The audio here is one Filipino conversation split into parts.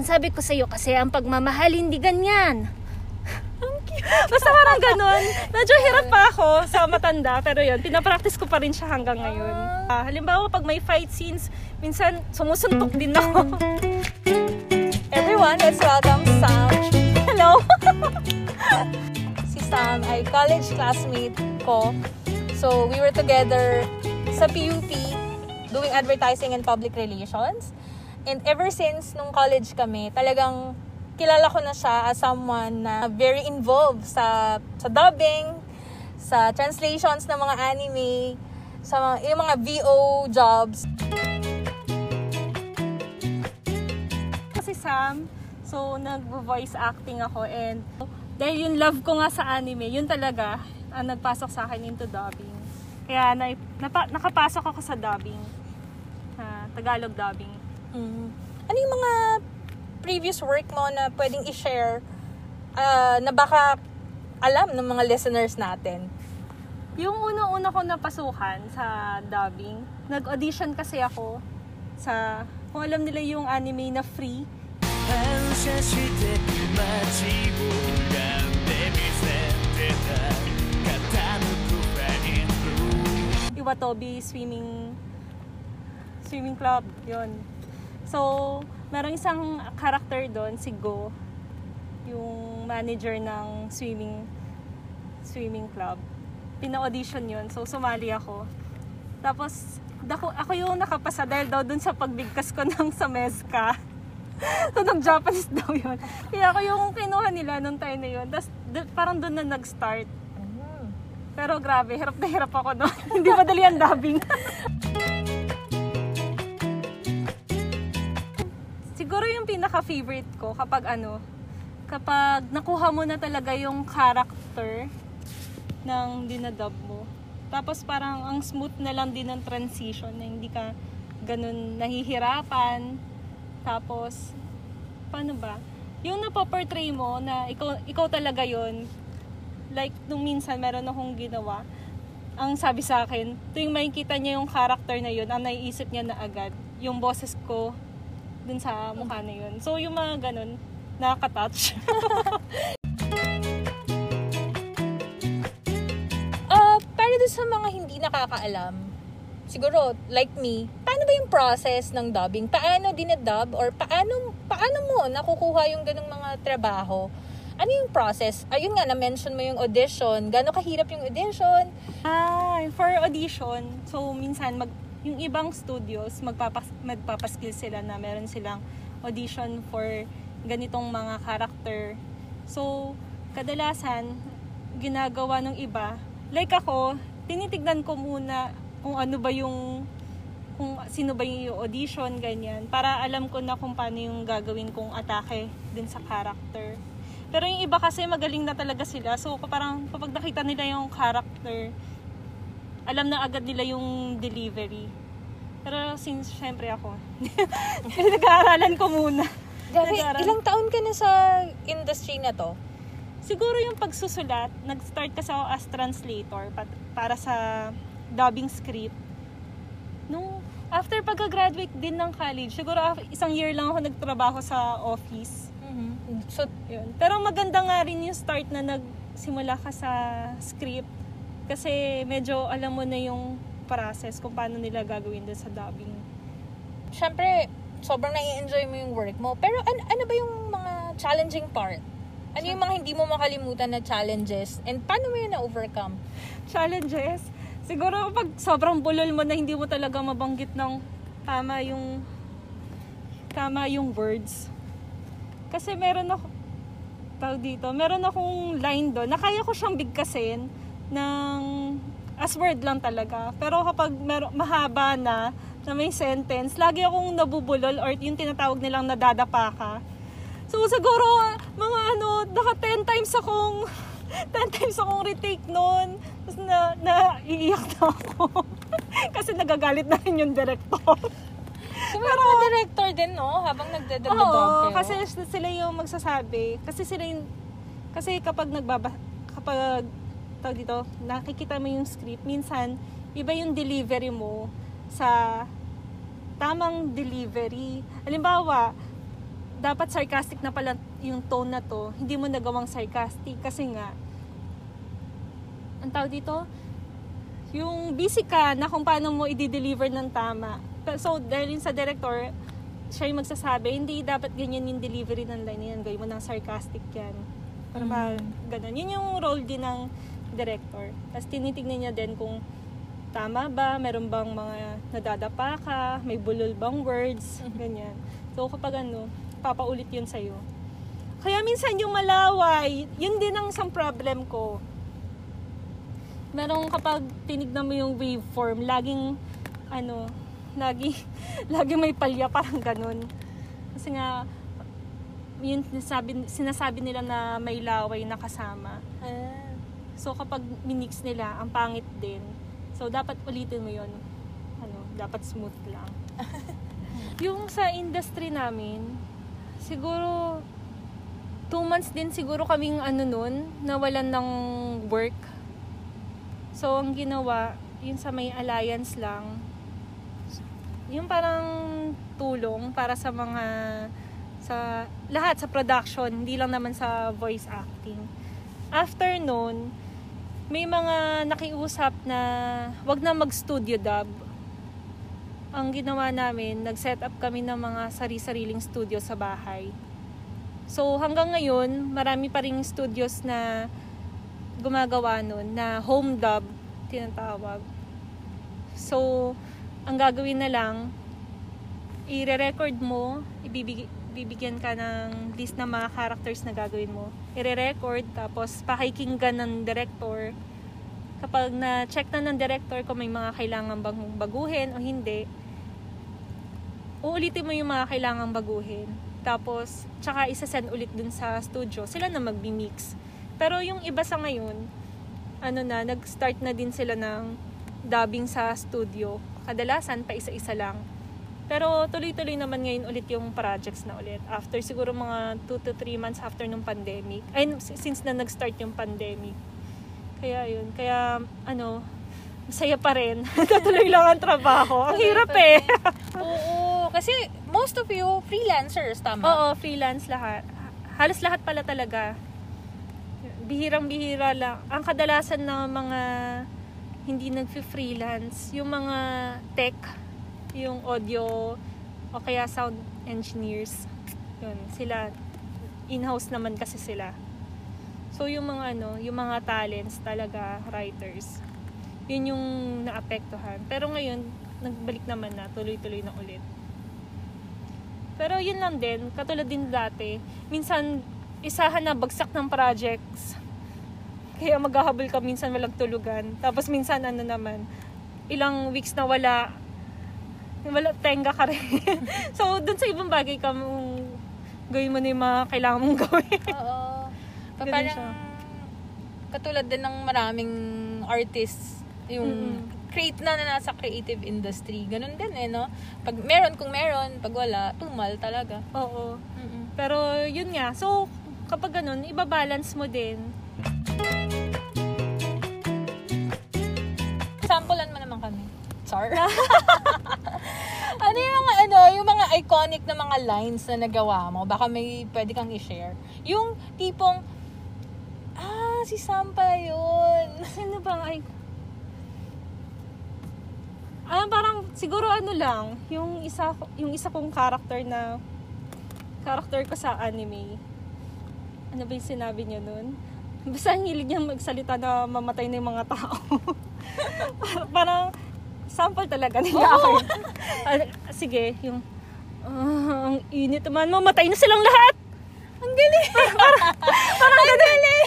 Ang sabi ko sa'yo kasi, ang pagmamahal hindi ganyan. Basta parang ganun. Medyo hirap pa ako sa matanda, pero yun, pinapractice ko pa rin siya hanggang ngayon. Ah, halimbawa, pag may fight scenes, minsan sumusuntok din ako. Everyone, let's welcome Sam. Hello! Si Sam ay college classmate ko. So, we were together sa PUP doing advertising and public relations. And ever since nung college kami, talagang kilala ko na siya as someone na very involved sa sa dubbing, sa translations ng mga anime, sa mga, yung mga VO jobs. Kasi Sam, so nag-voice acting ako and dahil yung love ko nga sa anime, yun talaga ang nagpasok sa akin into dubbing. Kaya na, napa, nakapasok ako sa dubbing. Ah, Tagalog dubbing. Mm. Ano yung mga previous work mo na pwedeng i-share uh, na baka alam ng mga listeners natin? Yung unang-una ko napasukan sa dubbing, nag-audition kasi ako sa, kung alam nila yung anime na free. Iwatobi swimming swimming club, yon So, merong isang character doon, si Go, yung manager ng swimming swimming club. Pina-audition yun, so sumali ako. Tapos, dako, ako yung nakapasa dahil daw dun sa pagbigkas ko ng sa mezca. so, nag-Japanese daw yun. Kaya ako yung kinuha nila nung time na yun. Tapos, dun- parang doon na nag-start. Pero grabe, hirap na hirap ako doon. Hindi madali ang dubbing. Siguro yung pinaka-favorite ko kapag ano, kapag nakuha mo na talaga yung character ng dinadub mo. Tapos parang ang smooth na lang din ng transition na hindi ka ganun nahihirapan. Tapos, paano ba? Yung napoportray mo na ikaw, ikaw talaga yon like nung minsan meron akong ginawa ang sabi sa akin tuwing makikita niya yung character na yun ang naiisip niya na agad yung boses ko dun sa mukha na yun so yung mga ganun nakaka-touch Ah, para doon sa mga hindi nakakaalam, siguro, like me, paano ba yung process ng dubbing? Paano dinadub? Or paano, paano mo nakukuha yung ganung mga trabaho? Ano yung process? Ayun nga, na-mention mo yung audition. Gano'ng kahirap yung audition? ah for audition so minsan mag yung ibang studios magpapas magpapaskill sila na meron silang audition for ganitong mga character. So kadalasan ginagawa ng iba. Like ako tinitignan ko muna kung ano ba yung kung sino ba yung audition ganyan para alam ko na kung paano yung gagawin kong atake din sa character. Pero yung iba kasi magaling na talaga sila. So parang kapag nakita nila yung character, alam na agad nila yung delivery. Pero since syempre ako, nag-aaralan ko muna. Grabe, ilang taon ka na sa industry na to? Siguro yung pagsusulat, nag-start kasi ako as translator pat- para sa dubbing script. Nung after pagka-graduate din ng college, siguro isang year lang ako nagtrabaho sa office. So, Yun. Pero maganda nga rin yung start na nagsimula ka sa script kasi medyo alam mo na yung process kung paano nila gagawin doon sa dubbing. syempre, sobrang nai-enjoy mo yung work mo. Pero an- ano ba yung mga challenging part? Ano yung mga hindi mo makalimutan na challenges? And paano mo yun na-overcome? Challenges? Siguro pag sobrang bulol mo na hindi mo talaga mabanggit ng tama yung tama yung words. Kasi meron ako tawag dito, meron akong line doon na kaya ko siyang bigkasin ng as word lang talaga. Pero kapag mer- mahaba na na may sentence, lagi akong nabubulol or yung tinatawag nilang nadadapa ka. So siguro mga ano, naka 10 times akong 10 times akong retake noon. Tapos na, na iiyak na ako. Kasi nagagalit na rin yung director. So, Pero, director din, no? Habang nagdadabdab Oo, kayo. kasi sila yung magsasabi. Kasi sila yung, kasi kapag nagbaba, kapag, tawag dito, nakikita mo yung script, minsan, iba yung delivery mo sa tamang delivery. Halimbawa, dapat sarcastic na pala yung tone na to, hindi mo nagawang sarcastic kasi nga, ang tawag dito, yung busy ka na kung paano mo i-deliver ng tama. So, dahil sa director, siya yung magsasabi, hindi dapat ganyan yung delivery ng line yan, gawin mo ng sarcastic yan. Para ma ganun. Yun yung role din ng director. Tapos tinitignan niya din kung tama ba, meron bang mga nadadapa ka, may bulol bang words, ganyan. So kapag ano, papaulit yun sa'yo. Kaya minsan yung malaway, yun din ang isang problem ko. Merong kapag tinignan mo yung waveform, laging ano, lagi lagi may palya parang ganun. Kasi nga yun sinasabi, sinasabi nila na may laway na kasama. Ah. So kapag minix nila, ang pangit din. So dapat ulitin mo yun. Ano, dapat smooth lang. yung sa industry namin, siguro two months din siguro kaming ano nun, nawalan ng work. So ang ginawa, yun sa may alliance lang, yung parang tulong para sa mga sa lahat sa production, hindi lang naman sa voice acting. After noon, may mga nakiusap na wag na mag-studio dub. Ang ginawa namin, nag-set up kami ng mga sari-sariling studio sa bahay. So hanggang ngayon, marami pa ring studios na gumagawa nun na home dub tinatawag. So, ang gagawin na lang, i-record mo, ibibig bibigyan ka ng list ng mga characters na gagawin mo. I-record, tapos pakikinggan ng director. Kapag na-check na ng director kung may mga kailangan bang baguhin o hindi, uulitin mo yung mga kailangan baguhin. Tapos, tsaka isa-send ulit dun sa studio. Sila na magbi-mix. Pero yung iba sa ngayon, ano na, nag-start na din sila ng dubbing sa studio. Kadalasan, pa isa-isa lang. Pero tuloy-tuloy naman ngayon ulit yung projects na ulit. After siguro mga 2 to 3 months after nung pandemic. Ay, since na nag-start yung pandemic. Kaya yun. Kaya, ano, masaya pa rin. Tutuloy lang ang trabaho. Ang hirap eh. Oo, kasi most of you freelancers, tama? Oo, freelance lahat. Halos lahat pala talaga. Bihirang-bihira lang. Ang kadalasan ng mga hindi nag-freelance, yung mga tech, yung audio, o kaya sound engineers. Yun, sila, in-house naman kasi sila. So, yung mga ano, yung mga talents talaga, writers, yun yung naapektuhan. Pero ngayon, nagbalik naman na, tuloy-tuloy na ulit. Pero yun lang din, katulad din dati, minsan, isahan na bagsak ng projects. Kaya maghahabol ka minsan walang tulugan. Tapos minsan ano naman, ilang weeks na wala, wala, tenga ka rin. so, dun sa ibang bagay ka mong gawin mo na yung mga kailangan mong gawin. Oo. Pa- Ganun parang, siya. katulad din ng maraming artists, yung Mm-mm. create na na nasa creative industry. Ganun din eh, no? Pag meron, kung meron, pag wala, tumal talaga. Oo. Mm-mm. Pero yun nga, so kapag ganun, ibabalance mo din. Sampulan mo naman kami. Char. ano yung mga ano, yung mga iconic na mga lines na nagawa mo? Baka may pwede kang i-share. Yung tipong ah, si Sam pala yun. Sino bang ay... Ah, parang siguro ano lang, yung isa yung isa kong character na character ko sa anime. Ano ba yung sinabi niya nun? Basta ang hilig niya magsalita na mamatay na yung mga tao. parang sample talaga nila ako. Ah, sige, yung ah, ang init naman, mamatay na silang lahat. Ang galing. parang ang galing.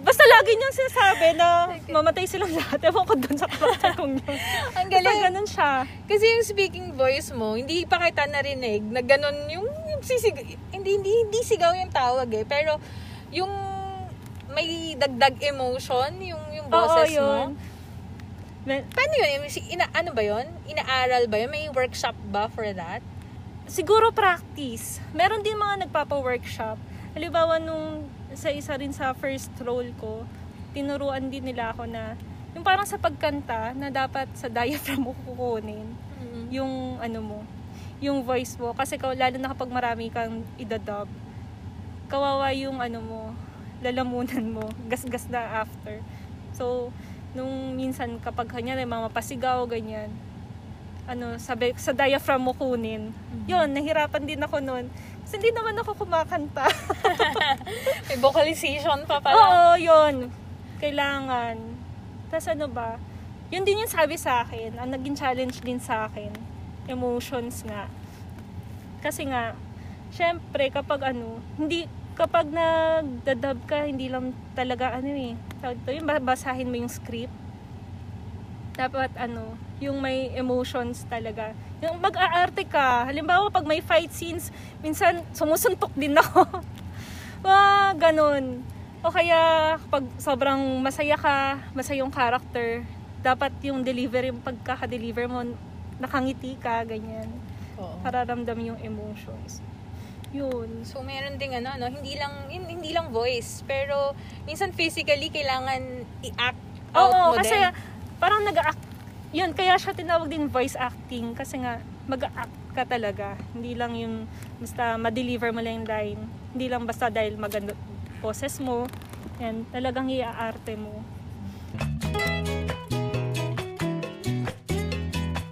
Basta lagi niyang sinasabi na mamatay silang lahat. Ewan ko dun sa karakter kong yun. Ang Basta galing. ganun siya. Kasi yung speaking voice mo, hindi pa kita narinig na ganun yung, yung sisig, hindi, hindi, hindi sigaw yung tawag eh. Pero yung may dagdag emotion, yung, yung boses mo. Me- Paano yun? Ina, ano ba yun? Inaaral ba yun? May workshop ba for that? Siguro practice. Meron din mga nagpapa-workshop. Halimbawa nung sa isa rin sa first role ko, tinuruan din nila ako na yung parang sa pagkanta na dapat sa diaphragm mo kukunin yung ano mo, yung voice mo. Kasi ka- lalo na kapag marami kang idadub, kawawa yung ano mo, lalamunan mo, gasgas na after. So, nung minsan kapag kanya mga mapasigaw, ganyan, ano, sabi, sa diaphragm mo kunin. Yun, nahirapan din ako nun. Kasi hindi naman ako kumakanta. May vocalization pa pala. Oo, yun. Kailangan. Tapos ano ba, yun din yung sabi sa akin, ang naging challenge din sa akin, emotions nga. Kasi nga, syempre kapag ano, hindi, kapag nagdadub ka, hindi lang talaga ano eh, tawag ito, yung basahin mo yung script. Dapat ano, yung may emotions talaga. Yung mag-aarte ka, halimbawa pag may fight scenes, minsan sumusuntok din ako. Mga ganun. O kaya, pag sobrang masaya ka, masaya yung character, dapat yung delivery, pagkaka-deliver mo, nakangiti ka, ganyan. Oo. Para ramdam yung emotions. Yun. So meron ding ano, no, hindi lang hin- hindi lang voice, pero minsan physically kailangan i-act out Oo, mo kasi din. parang nag-act. Yun, kaya siya tinawag din voice acting kasi nga mag-act ka talaga. Hindi lang yung basta ma-deliver mo lang yung line. Hindi lang basta dahil maganda poses mo. Yan, talagang iaarte mo.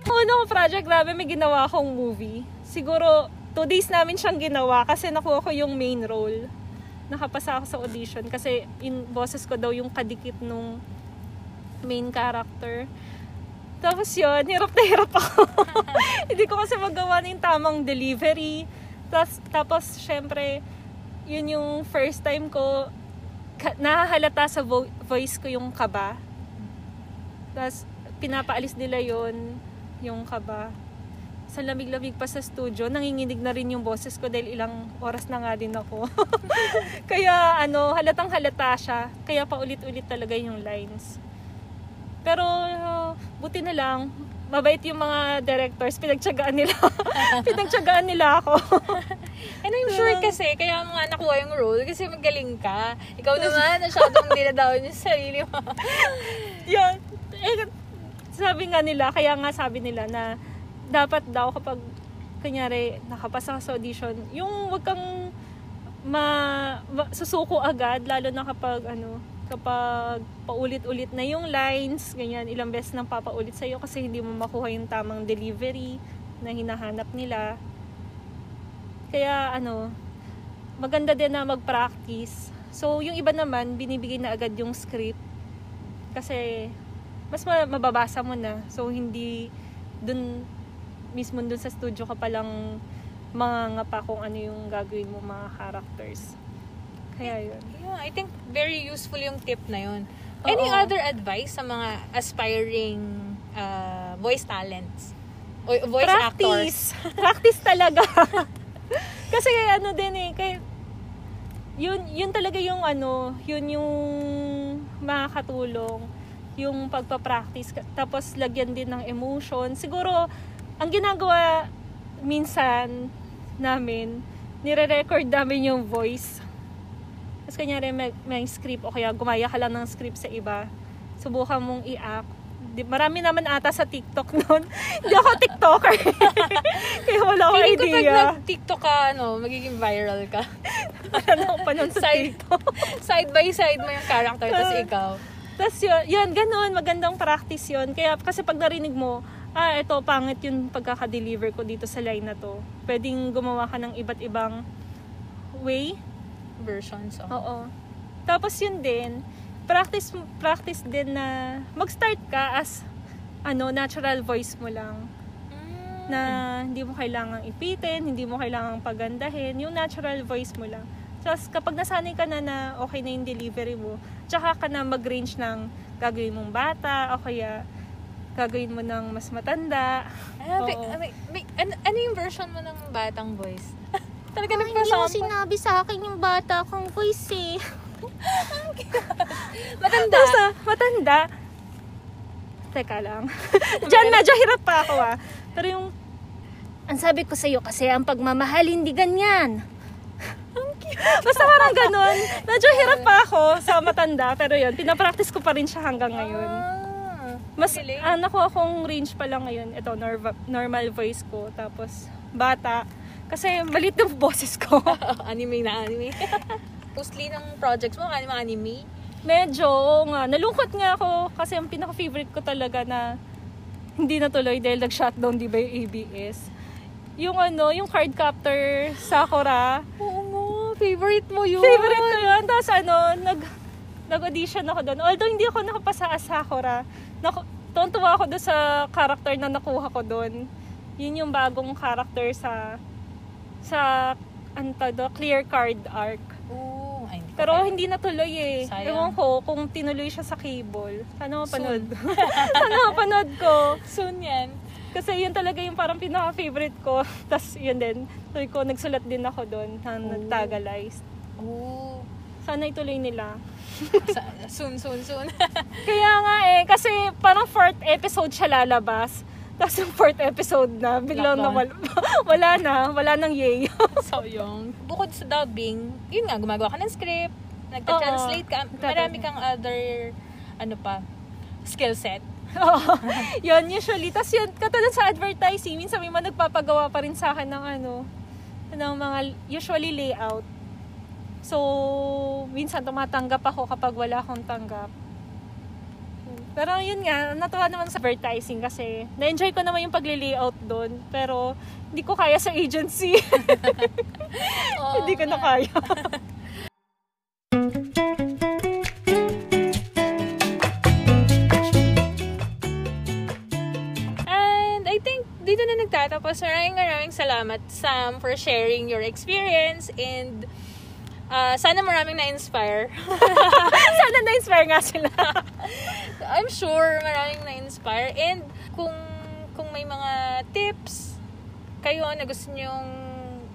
Una ko project, grabe, may ginawa akong movie. Siguro, two days namin siyang ginawa kasi nakuha ko yung main role. Nakapasa ako sa audition kasi in boses ko daw yung kadikit nung main character. Tapos yun, hirap na hirap ako. Hindi ko kasi magawa ng tamang delivery. Tapos, tapos syempre, yun yung first time ko, ka- nahahalata sa vo- voice ko yung kaba. Tapos, pinapaalis nila yon yung kaba. Sa lamig-lamig pa sa studio, nanginginig na rin yung boses ko dahil ilang oras na nga din ako. Kaya ano, halatang halata siya. Kaya paulit-ulit talaga yung lines. Pero uh, buti na lang, mabait yung mga directors, pinagtsagaan nila. pinagtsagaan nila ako. And I'm sure kasi, kaya mo nga nakuha yung role kasi magaling ka. Ikaw naman, masyadong dinadaon yung sarili mo. Yan. Eh, sabi nga nila, kaya nga sabi nila na dapat daw kapag kunyari nakapasa ka sa audition, yung wag kang ma, ma- susuko agad lalo na kapag ano kapag paulit-ulit na yung lines, ganyan, ilang beses nang papaulit sa'yo kasi hindi mo makuha yung tamang delivery na hinahanap nila. Kaya ano, maganda din na mag-practice. So, yung iba naman, binibigay na agad yung script. Kasi, mas ma- mababasa mo na. So, hindi dun, mismo dun sa studio ka palang mga pa kung ano yung gagawin mo mga characters. Kaya yun. Yeah, I think very useful yung tip na yun. Any Oo. other advice sa mga aspiring uh, voice talents? O voice actors? Practice. Practice talaga. Kasi ano din eh, kay, yun, yun talaga yung ano, yun yung makakatulong yung pagpa-practice. Tapos lagyan din ng emotion. Siguro, ang ginagawa minsan namin, nire-record namin yung voice. Tapos kanyari may, may script o kaya gumaya ka lang ng script sa iba. Subukan mong i-act. Di, marami naman ata sa TikTok noon. Hindi ako TikToker. kaya wala akong Feeling ko pag idea. nag-TikTok ka, ano, magiging viral ka. Wala pa noon sa Side- TikTok. side by side mo yung character, tapos ikaw. Tapos yun, yun, ganun, magandang practice yun. Kaya kasi pag narinig mo, ah, ito, pangit yung pagkaka-deliver ko dito sa line na to. Pwedeng gumawa ka ng iba't ibang way. Versions of. Oo. Tapos yun din, practice practice din na mag-start ka as ano, natural voice mo lang. Mm. Na hindi mo kailangang ipitin, hindi mo kailangang pagandahin, yung natural voice mo lang. Tapos kapag nasanay ka na na okay na yung delivery mo, tsaka ka na mag-range ng gagawin mong bata o kaya gagawin mo ng mas matanda. Ah, Oo. may, may- ano, ano yung version mo ng batang voice? Talaga Hindi mo sinabi sa akin yung bata kong voice eh. Matanda. Tapos ah, matanda. Teka lang. Diyan medyo hirap pa ako ah. Pero yung, ang sabi ko sa'yo kasi ang pagmamahal hindi ganyan. Basta parang ganun. Medyo hirap pa ako sa matanda. Pero yun, pinapractice ko pa rin siya hanggang ngayon. Ah, Mas, ah, nakuha kong range pa lang ngayon. Ito, normal voice ko. Tapos, bata. Kasi malit yung boses ko. anime na anime. Mostly ng projects mo, anime anime. Medyo, oo nga. Nalungkot nga ako kasi ang pinaka-favorite ko talaga na hindi natuloy dahil nag-shutdown, di ba yung ABS. Yung ano, yung card captor Sakura. Oo nga, favorite mo yun. Favorite ko yun. Tapos ano, nag, nag-audition ako doon. Although hindi ako nakapasa as Sakura, naku, tuwa ako doon sa character na nakuha ko doon. Yun yung bagong character sa sa ano to, do, clear card arc. Oo, ay, hindi ko Pero kaya. hindi natuloy eh. Sayang. Ewan ko kung tinuloy siya sa cable. Sana mapanood. Sana mapanood ko. Soon yan. Kasi yun talaga yung parang pinaka-favorite ko. Tapos yun din. Sabi ko, nagsulat din ako doon na nag-tagalize. Oo. Sana ituloy nila. Soon, soon, soon. Kaya nga eh, kasi parang fourth episode siya lalabas. Tapos yung fourth episode na, biglang Lockdown. nawala, wala na, wala nang yay. so, yung... Bukod sa dubbing, yun nga, gumagawa ka ng script, nagta-translate ka, marami kang other, ano pa, skill set. Oo. yun, usually. Tapos yun, katulad sa advertising, minsan may mga nagpapagawa pa rin sa akin ng ano, ng mga usually layout. So, minsan tumatanggap ako kapag wala akong tanggap. Pero yun nga, natuwa naman sa advertising kasi na-enjoy ko naman yung pagli-layout doon. Pero hindi ko kaya sa agency. Oo hindi ko na kaya. And I think dito na nagtatapos. Maraming maraming salamat, Sam, for sharing your experience and uh, sana maraming na-inspire. Sana na-inspire nga sila. I'm sure maraming na-inspire. And kung, kung may mga tips kayo na gusto nyong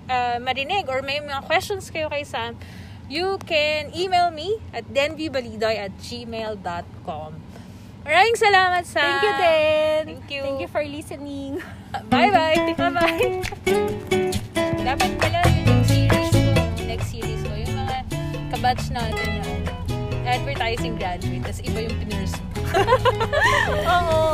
uh, marinig or may mga questions kayo kay Sam, you can email me at denvybalidoy at gmail.com. Maraming salamat, Sam. Thank you din. Thank you. Thank you for listening. Bye-bye. Bye-bye. Dapat pala yun yung series ko, next series ko, yung mga kabatch natin na advertising graduate, tas iba yung pinurse mo. Oo.